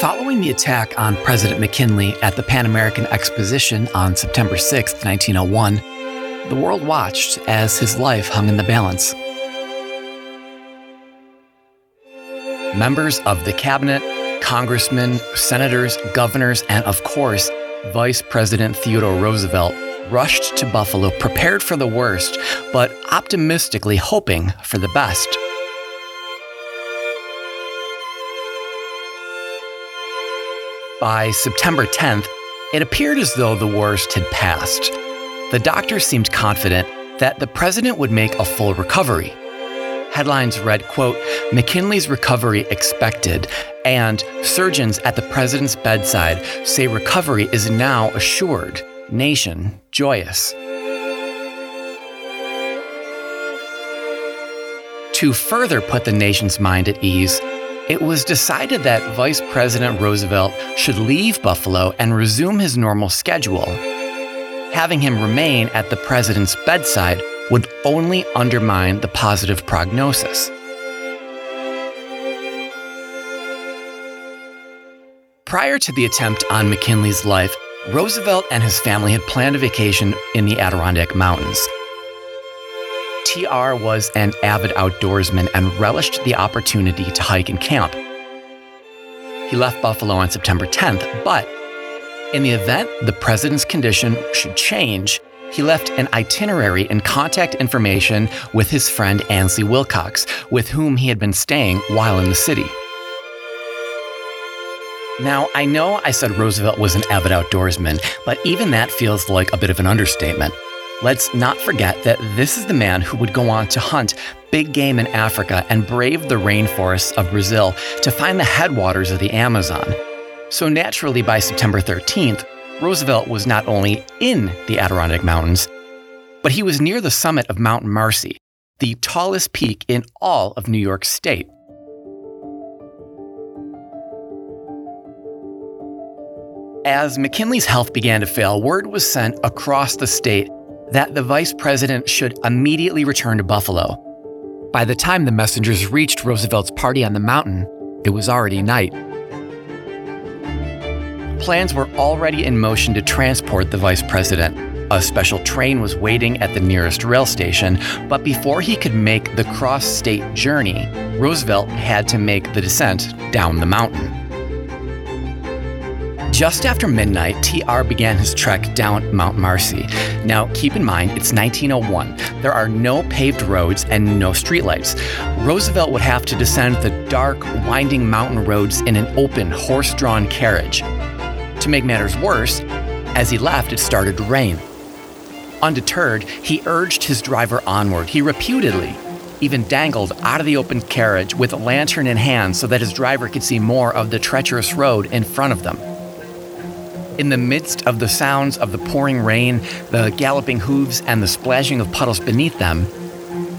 Following the attack on President McKinley at the Pan American Exposition on September 6, 1901, the world watched as his life hung in the balance. Members of the cabinet, congressmen, senators, governors, and of course, Vice President Theodore Roosevelt rushed to Buffalo prepared for the worst, but optimistically hoping for the best. By September 10th, it appeared as though the worst had passed. The doctors seemed confident that the president would make a full recovery. Headlines read, quote, McKinley's recovery expected, and surgeons at the president's bedside say recovery is now assured. Nation joyous. To further put the nation's mind at ease, it was decided that Vice President Roosevelt should leave Buffalo and resume his normal schedule. Having him remain at the president's bedside would only undermine the positive prognosis. Prior to the attempt on McKinley's life, Roosevelt and his family had planned a vacation in the Adirondack Mountains. TR was an avid outdoorsman and relished the opportunity to hike and camp. He left Buffalo on September 10th, but in the event the president's condition should change, he left an itinerary and contact information with his friend Ansley Wilcox, with whom he had been staying while in the city. Now, I know I said Roosevelt was an avid outdoorsman, but even that feels like a bit of an understatement. Let's not forget that this is the man who would go on to hunt big game in Africa and brave the rainforests of Brazil to find the headwaters of the Amazon. So, naturally, by September 13th, Roosevelt was not only in the Adirondack Mountains, but he was near the summit of Mount Marcy, the tallest peak in all of New York State. As McKinley's health began to fail, word was sent across the state that the vice president should immediately return to Buffalo. By the time the messengers reached Roosevelt's party on the mountain, it was already night. Plans were already in motion to transport the vice president. A special train was waiting at the nearest rail station, but before he could make the cross state journey, Roosevelt had to make the descent down the mountain. Just after midnight, TR began his trek down Mount Marcy. Now, keep in mind, it's 1901. There are no paved roads and no streetlights. Roosevelt would have to descend the dark, winding mountain roads in an open, horse drawn carriage. To make matters worse, as he left, it started to rain. Undeterred, he urged his driver onward. He reputedly even dangled out of the open carriage with a lantern in hand so that his driver could see more of the treacherous road in front of them. In the midst of the sounds of the pouring rain, the galloping hooves, and the splashing of puddles beneath them,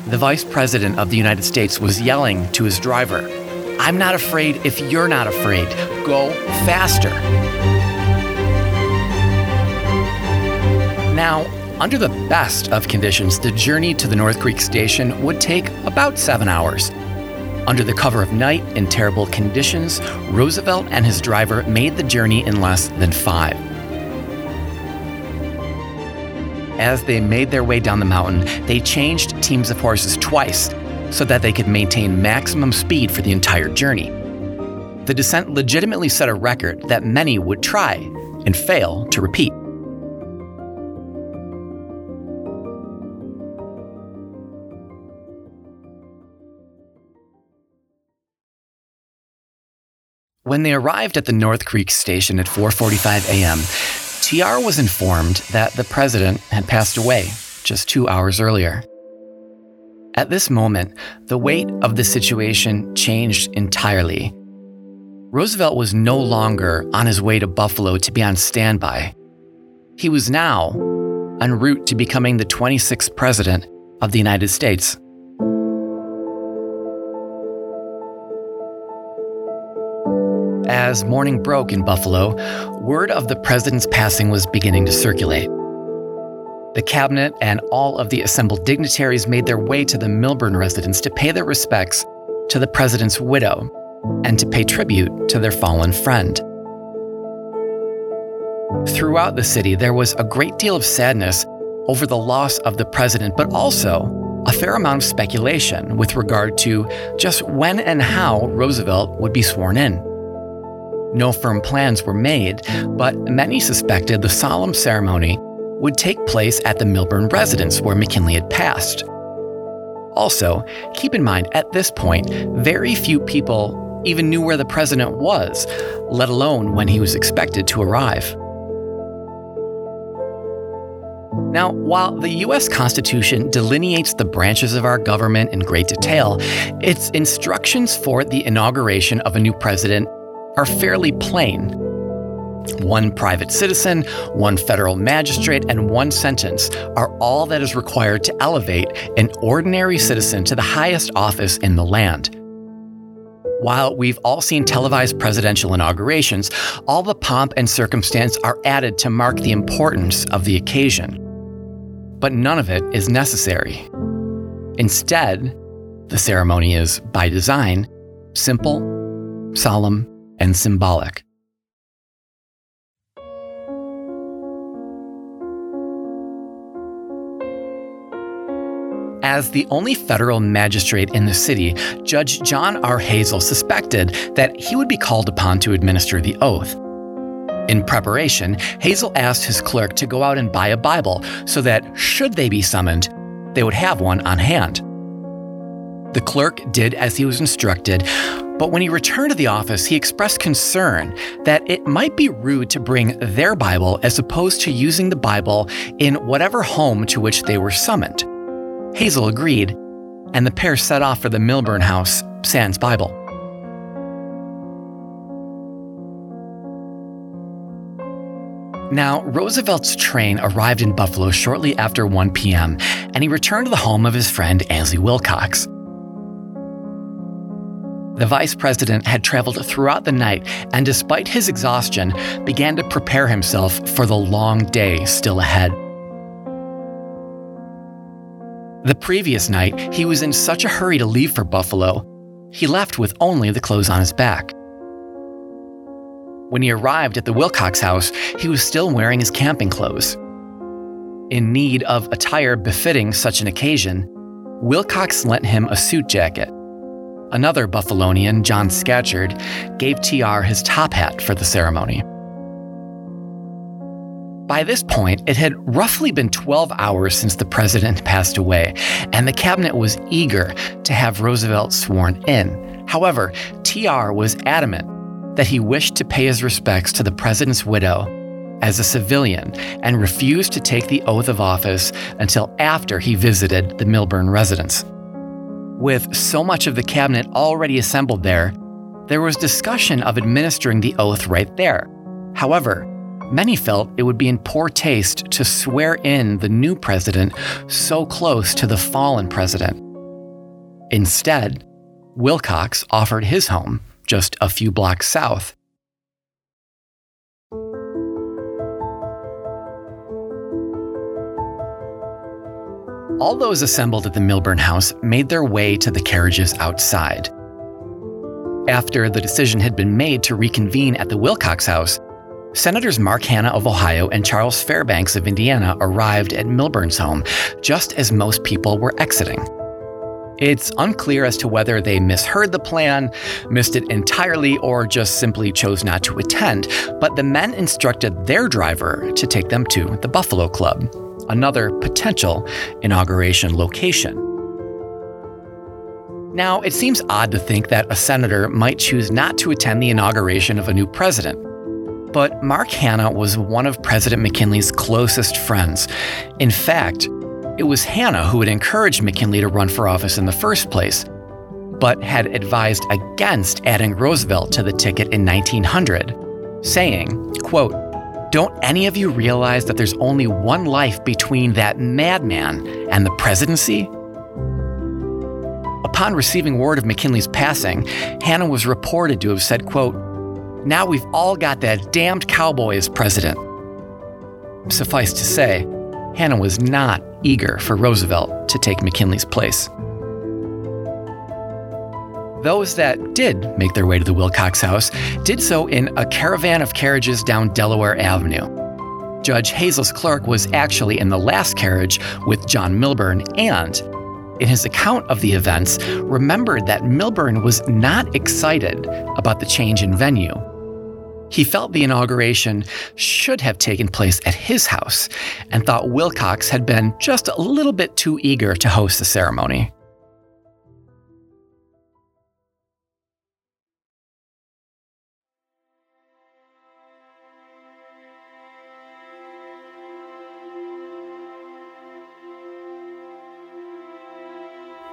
the Vice President of the United States was yelling to his driver, I'm not afraid if you're not afraid. Go faster. Now, under the best of conditions, the journey to the North Creek station would take about seven hours. Under the cover of night in terrible conditions, Roosevelt and his driver made the journey in less than five. As they made their way down the mountain, they changed teams of horses twice so that they could maintain maximum speed for the entire journey. The descent legitimately set a record that many would try and fail to repeat. When they arrived at the North Creek station at 4:45 a.m., TR was informed that the president had passed away just 2 hours earlier. At this moment, the weight of the situation changed entirely. Roosevelt was no longer on his way to Buffalo to be on standby. He was now en route to becoming the 26th president of the United States. As morning broke in Buffalo, word of the president's passing was beginning to circulate. The cabinet and all of the assembled dignitaries made their way to the Milburn residence to pay their respects to the president's widow, and to pay tribute to their fallen friend. Throughout the city, there was a great deal of sadness over the loss of the president, but also a fair amount of speculation with regard to just when and how Roosevelt would be sworn in. No firm plans were made, but many suspected the solemn ceremony would take place at the Milburn residence where McKinley had passed. Also, keep in mind at this point, very few people even knew where the president was, let alone when he was expected to arrive. Now, while the US Constitution delineates the branches of our government in great detail, its instructions for the inauguration of a new president are fairly plain. One private citizen, one federal magistrate, and one sentence are all that is required to elevate an ordinary citizen to the highest office in the land. While we've all seen televised presidential inaugurations, all the pomp and circumstance are added to mark the importance of the occasion but none of it is necessary. Instead, the ceremony is, by design, simple, solemn, and symbolic. As the only federal magistrate in the city, Judge John R. Hazel suspected that he would be called upon to administer the oath. In preparation, Hazel asked his clerk to go out and buy a Bible so that, should they be summoned, they would have one on hand. The clerk did as he was instructed, but when he returned to the office, he expressed concern that it might be rude to bring their Bible as opposed to using the Bible in whatever home to which they were summoned. Hazel agreed, and the pair set off for the Milburn house, sans Bible. Now, Roosevelt's train arrived in Buffalo shortly after 1 p.m., and he returned to the home of his friend Ansley Wilcox. The vice president had traveled throughout the night and, despite his exhaustion, began to prepare himself for the long day still ahead. The previous night, he was in such a hurry to leave for Buffalo, he left with only the clothes on his back. When he arrived at the Wilcox house, he was still wearing his camping clothes. In need of attire befitting such an occasion, Wilcox lent him a suit jacket. Another Buffalonian, John Scatcherd, gave TR his top hat for the ceremony. By this point, it had roughly been 12 hours since the president passed away, and the cabinet was eager to have Roosevelt sworn in. However, TR was adamant that he wished to pay his respects to the president's widow as a civilian and refused to take the oath of office until after he visited the Milburn residence. With so much of the cabinet already assembled there, there was discussion of administering the oath right there. However, many felt it would be in poor taste to swear in the new president so close to the fallen president. Instead, Wilcox offered his home just a few blocks south. All those assembled at the Milburn house made their way to the carriages outside. After the decision had been made to reconvene at the Wilcox house, Senators Mark Hanna of Ohio and Charles Fairbanks of Indiana arrived at Milburn's home just as most people were exiting. It's unclear as to whether they misheard the plan, missed it entirely, or just simply chose not to attend, but the men instructed their driver to take them to the Buffalo Club, another potential inauguration location. Now, it seems odd to think that a senator might choose not to attend the inauguration of a new president. But Mark Hanna was one of President McKinley's closest friends. In fact, it was Hanna who had encouraged McKinley to run for office in the first place, but had advised against adding Roosevelt to the ticket in 1900, saying, quote, don't any of you realize that there's only one life between that madman and the presidency? Upon receiving word of McKinley's passing, Hanna was reported to have said, quote, Now we've all got that damned cowboy as president. Suffice to say, Hanna was not eager for Roosevelt to take McKinley's place. Those that did make their way to the Wilcox house did so in a caravan of carriages down Delaware Avenue. Judge Hazel's clerk was actually in the last carriage with John Milburn and, in his account of the events, remembered that Milburn was not excited about the change in venue. He felt the inauguration should have taken place at his house and thought Wilcox had been just a little bit too eager to host the ceremony.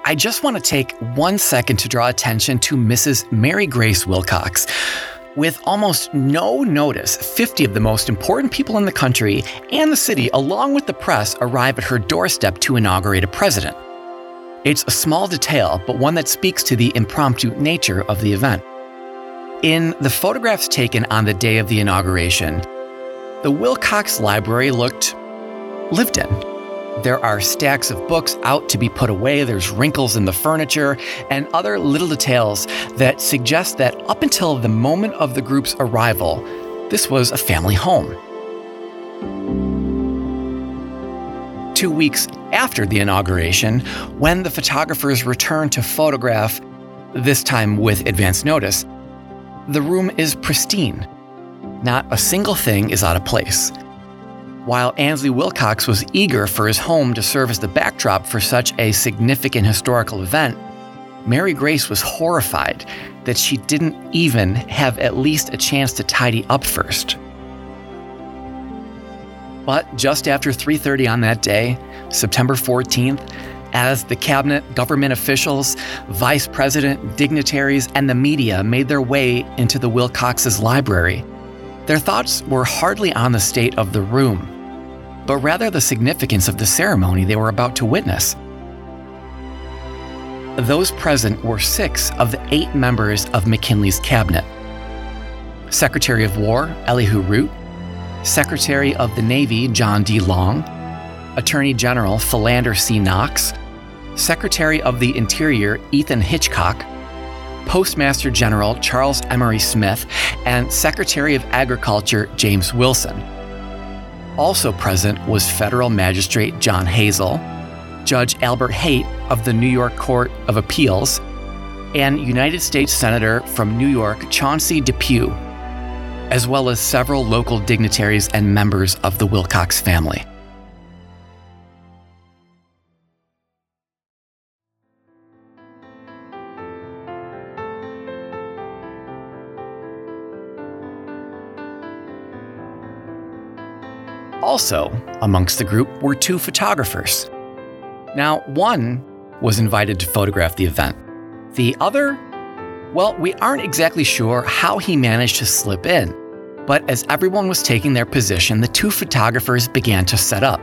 I just want to take one second to draw attention to Mrs. Mary Grace Wilcox. With almost no notice, 50 of the most important people in the country and the city, along with the press, arrive at her doorstep to inaugurate a president. It's a small detail, but one that speaks to the impromptu nature of the event. In the photographs taken on the day of the inauguration, the Wilcox Library looked lived in. There are stacks of books out to be put away, there's wrinkles in the furniture, and other little details that suggest that up until the moment of the group's arrival, this was a family home. Two weeks after the inauguration, when the photographers returned to photograph, this time with advance notice, the room is pristine. Not a single thing is out of place. While Ansley Wilcox was eager for his home to serve as the backdrop for such a significant historical event, Mary Grace was horrified that she didn't even have at least a chance to tidy up first. But just after 3:30 on that day, September 14th, as the cabinet, government officials, vice president, dignitaries, and the media made their way into the Wilcox's library, their thoughts were hardly on the state of the room but rather the significance of the ceremony they were about to witness. Those present were six of the eight members of McKinley's cabinet Secretary of War Elihu Root, Secretary of the Navy John D. Long, Attorney General Philander C. Knox, Secretary of the Interior Ethan Hitchcock, Postmaster General Charles Emory Smith, and Secretary of Agriculture James Wilson. Also present was federal magistrate John Hazel, Judge Albert Haight of the New York Court of Appeals, and United States Senator from New York Chauncey Depew, as well as several local dignitaries and members of the Wilcox family. Also, amongst the group were two photographers. Now, one was invited to photograph the event. The other, well, we aren't exactly sure how he managed to slip in, but as everyone was taking their position, the two photographers began to set up.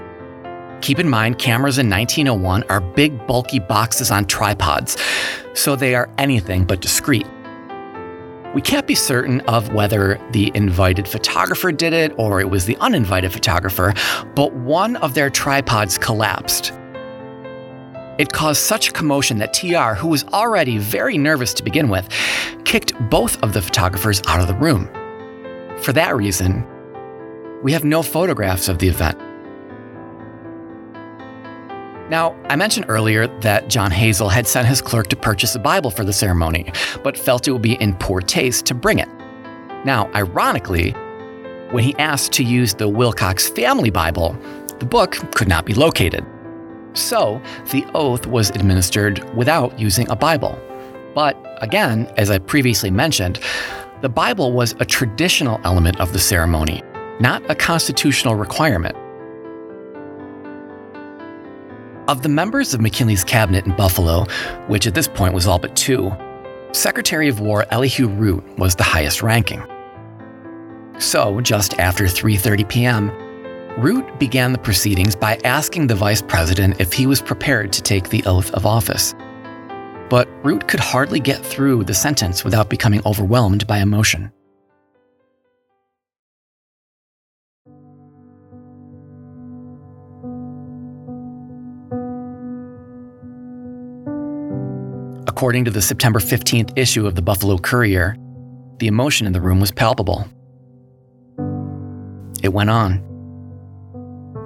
Keep in mind, cameras in 1901 are big, bulky boxes on tripods, so they are anything but discreet. We can't be certain of whether the invited photographer did it or it was the uninvited photographer, but one of their tripods collapsed. It caused such commotion that TR, who was already very nervous to begin with, kicked both of the photographers out of the room. For that reason, we have no photographs of the event. Now, I mentioned earlier that John Hazel had sent his clerk to purchase a Bible for the ceremony, but felt it would be in poor taste to bring it. Now, ironically, when he asked to use the Wilcox Family Bible, the book could not be located. So, the oath was administered without using a Bible. But again, as I previously mentioned, the Bible was a traditional element of the ceremony, not a constitutional requirement. Of the members of McKinley's cabinet in Buffalo, which at this point was all but two, Secretary of War Elihu Root was the highest ranking. So, just after 3:30 p.m., Root began the proceedings by asking the vice president if he was prepared to take the oath of office. But Root could hardly get through the sentence without becoming overwhelmed by emotion. According to the September 15th issue of the Buffalo Courier, the emotion in the room was palpable. It went on.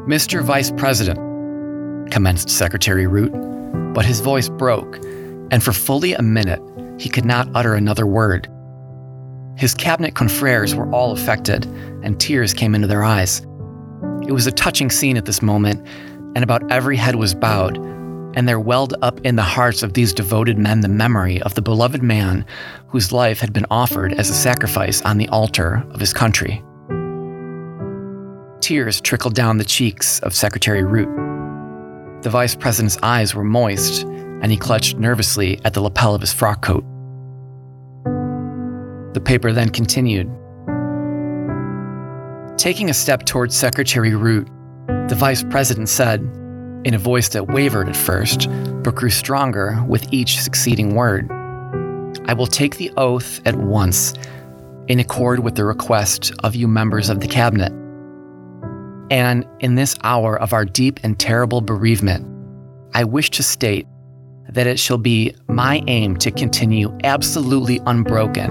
Mr. Vice President, commenced Secretary Root, but his voice broke, and for fully a minute he could not utter another word. His cabinet confreres were all affected, and tears came into their eyes. It was a touching scene at this moment, and about every head was bowed, and there welled up in the hearts of these devoted men the memory of the beloved man whose life had been offered as a sacrifice on the altar of his country. Tears trickled down the cheeks of Secretary Root. The vice president's eyes were moist, and he clutched nervously at the lapel of his frock coat. The paper then continued. Taking a step towards Secretary Root, the vice president said, in a voice that wavered at first, but grew stronger with each succeeding word, I will take the oath at once, in accord with the request of you members of the cabinet. And in this hour of our deep and terrible bereavement, I wish to state that it shall be my aim to continue absolutely unbroken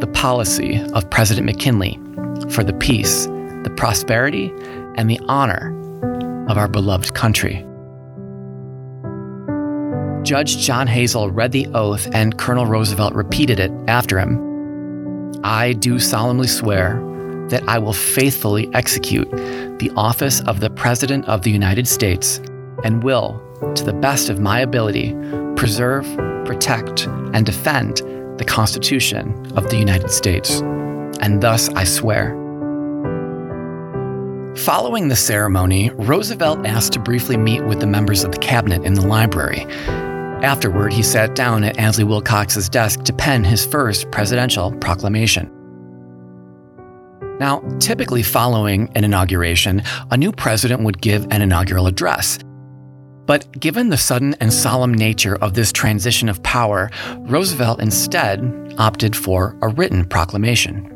the policy of President McKinley for the peace, the prosperity, and the honor of our beloved country. Judge John Hazel read the oath, and Colonel Roosevelt repeated it after him. I do solemnly swear that I will faithfully execute the office of the President of the United States and will, to the best of my ability, preserve, protect, and defend the Constitution of the United States. And thus I swear. Following the ceremony, Roosevelt asked to briefly meet with the members of the cabinet in the library. Afterward, he sat down at Ansley Wilcox's desk to pen his first presidential proclamation. Now, typically following an inauguration, a new president would give an inaugural address. But given the sudden and solemn nature of this transition of power, Roosevelt instead opted for a written proclamation.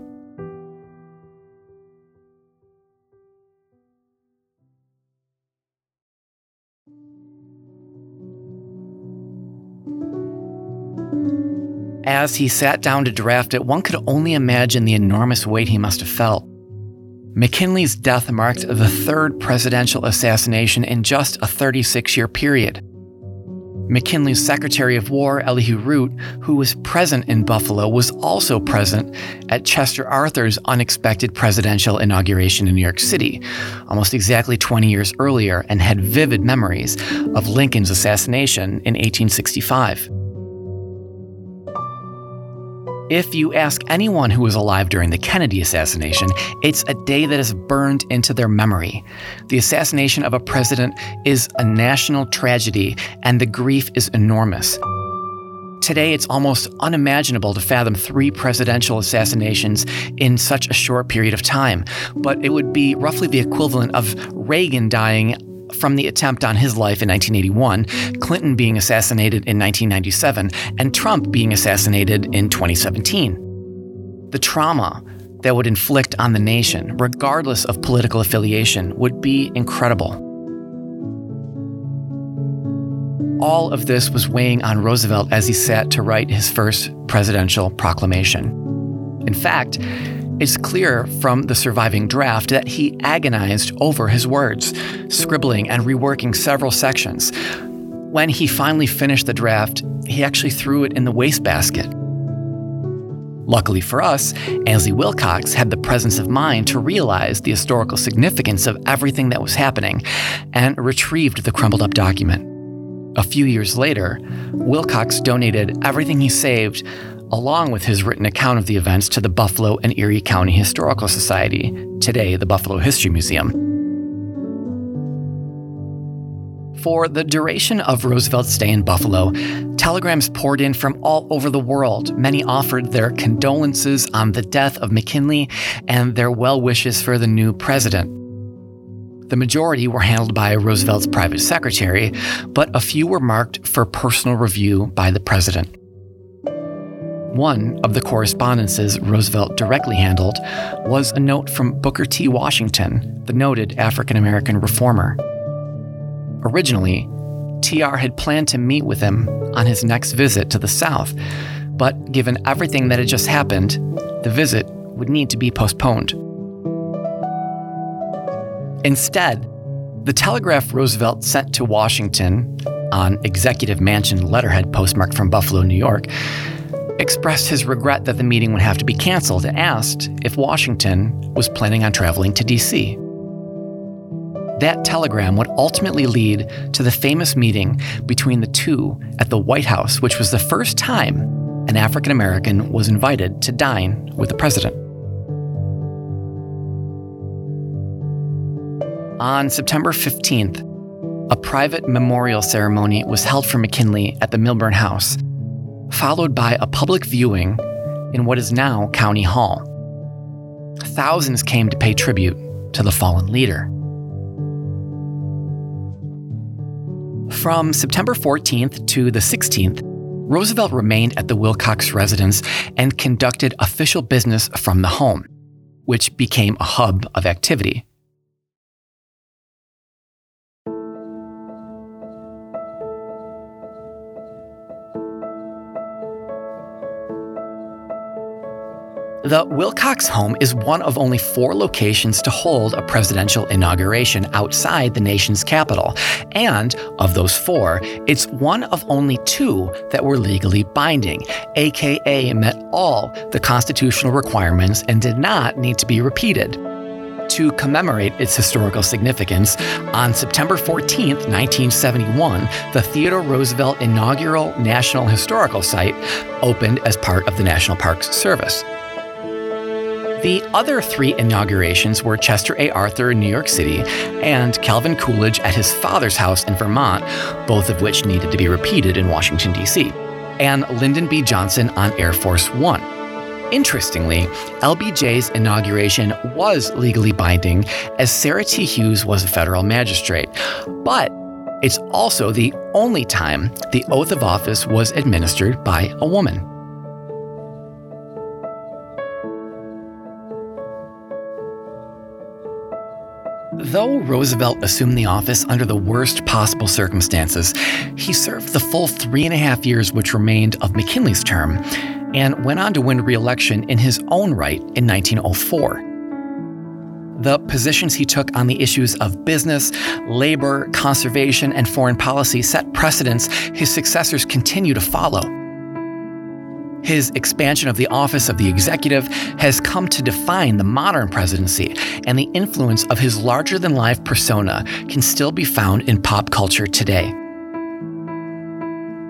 As he sat down to draft it, one could only imagine the enormous weight he must have felt. McKinley's death marked the third presidential assassination in just a 36 year period. McKinley's Secretary of War, Elihu Root, who was present in Buffalo, was also present at Chester Arthur's unexpected presidential inauguration in New York City, almost exactly 20 years earlier, and had vivid memories of Lincoln's assassination in 1865. If you ask anyone who was alive during the Kennedy assassination, it's a day that is burned into their memory. The assassination of a president is a national tragedy, and the grief is enormous. Today, it's almost unimaginable to fathom three presidential assassinations in such a short period of time, but it would be roughly the equivalent of Reagan dying from the attempt on his life in 1981, Clinton being assassinated in 1997, and Trump being assassinated in 2017. The trauma that would inflict on the nation, regardless of political affiliation, would be incredible. All of this was weighing on Roosevelt as he sat to write his first presidential proclamation. In fact, it's clear from the surviving draft that he agonized over his words, scribbling and reworking several sections. When he finally finished the draft, he actually threw it in the wastebasket. Luckily for us, Ansley Wilcox had the presence of mind to realize the historical significance of everything that was happening and retrieved the crumpled up document. A few years later, Wilcox donated everything he saved along with his written account of the events to the Buffalo and Erie County Historical Society, today the Buffalo History Museum. For the duration of Roosevelt's stay in Buffalo, telegrams poured in from all over the world. Many offered their condolences on the death of McKinley and their well wishes for the new president. The majority were handled by Roosevelt's private secretary, but a few were marked for personal review by the president. One of the correspondences Roosevelt directly handled was a note from Booker T. Washington, the noted African American reformer. Originally, TR had planned to meet with him on his next visit to the South, but given everything that had just happened, the visit would need to be postponed. Instead, the telegraph Roosevelt sent to Washington on Executive Mansion letterhead postmarked from Buffalo, New York, expressed his regret that the meeting would have to be canceled and asked if Washington was planning on traveling to D.C. That telegram would ultimately lead to the famous meeting between the two at the White House, which was the first time an African American was invited to dine with the president. On September 15th, a private memorial ceremony was held for McKinley at the Milburn House, followed by a public viewing in what is now County Hall. Thousands came to pay tribute to the fallen leader. From September 14th to the 16th, Roosevelt remained at the Wilcox residence and conducted official business from the home, which became a hub of activity. The Wilcox home is one of only four locations to hold a presidential inauguration outside the nation's capital. And of those four, it's one of only two that were legally binding, aka met all the constitutional requirements and did not need to be repeated to commemorate its historical significance, on September 14, 1971, the Theodore Roosevelt Inaugural National Historical Site opened as part of the National Parks Service. The other three inaugurations were Chester A. Arthur in New York City and Calvin Coolidge at his father's house in Vermont, both of which needed to be repeated in Washington, D.C., and Lyndon B. Johnson on Air Force One. Interestingly, LBJ's inauguration was legally binding as Sarah T. Hughes was a federal magistrate, but it's also the only time the oath of office was administered by a woman. Though Roosevelt assumed the office under the worst possible circumstances, he served the full three and a half years which remained of McKinley's term and went on to win re election in his own right in 1904. The positions he took on the issues of business, labor, conservation, and foreign policy set precedents his successors continue to follow. His expansion of the office of the executive has come to define the modern presidency, and the influence of his larger than life persona can still be found in pop culture today.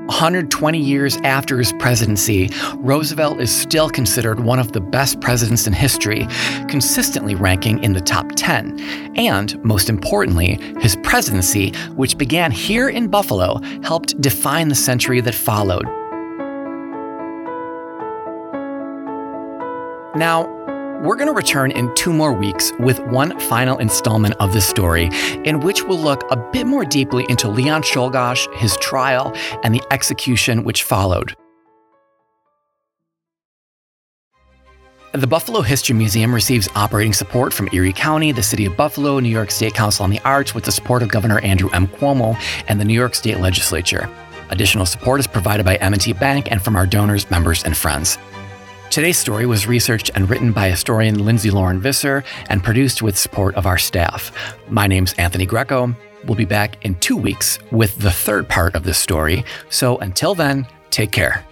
120 years after his presidency, Roosevelt is still considered one of the best presidents in history, consistently ranking in the top 10. And, most importantly, his presidency, which began here in Buffalo, helped define the century that followed. Now, we're going to return in two more weeks with one final installment of this story, in which we'll look a bit more deeply into Leon Czolgosz, his trial, and the execution which followed. The Buffalo History Museum receives operating support from Erie County, the City of Buffalo, New York State Council on the Arts, with the support of Governor Andrew M. Cuomo and the New York State Legislature. Additional support is provided by M&T Bank and from our donors, members, and friends. Today's story was researched and written by historian Lindsay Lauren Visser and produced with support of our staff. My name's Anthony Greco. We'll be back in two weeks with the third part of this story. So until then, take care.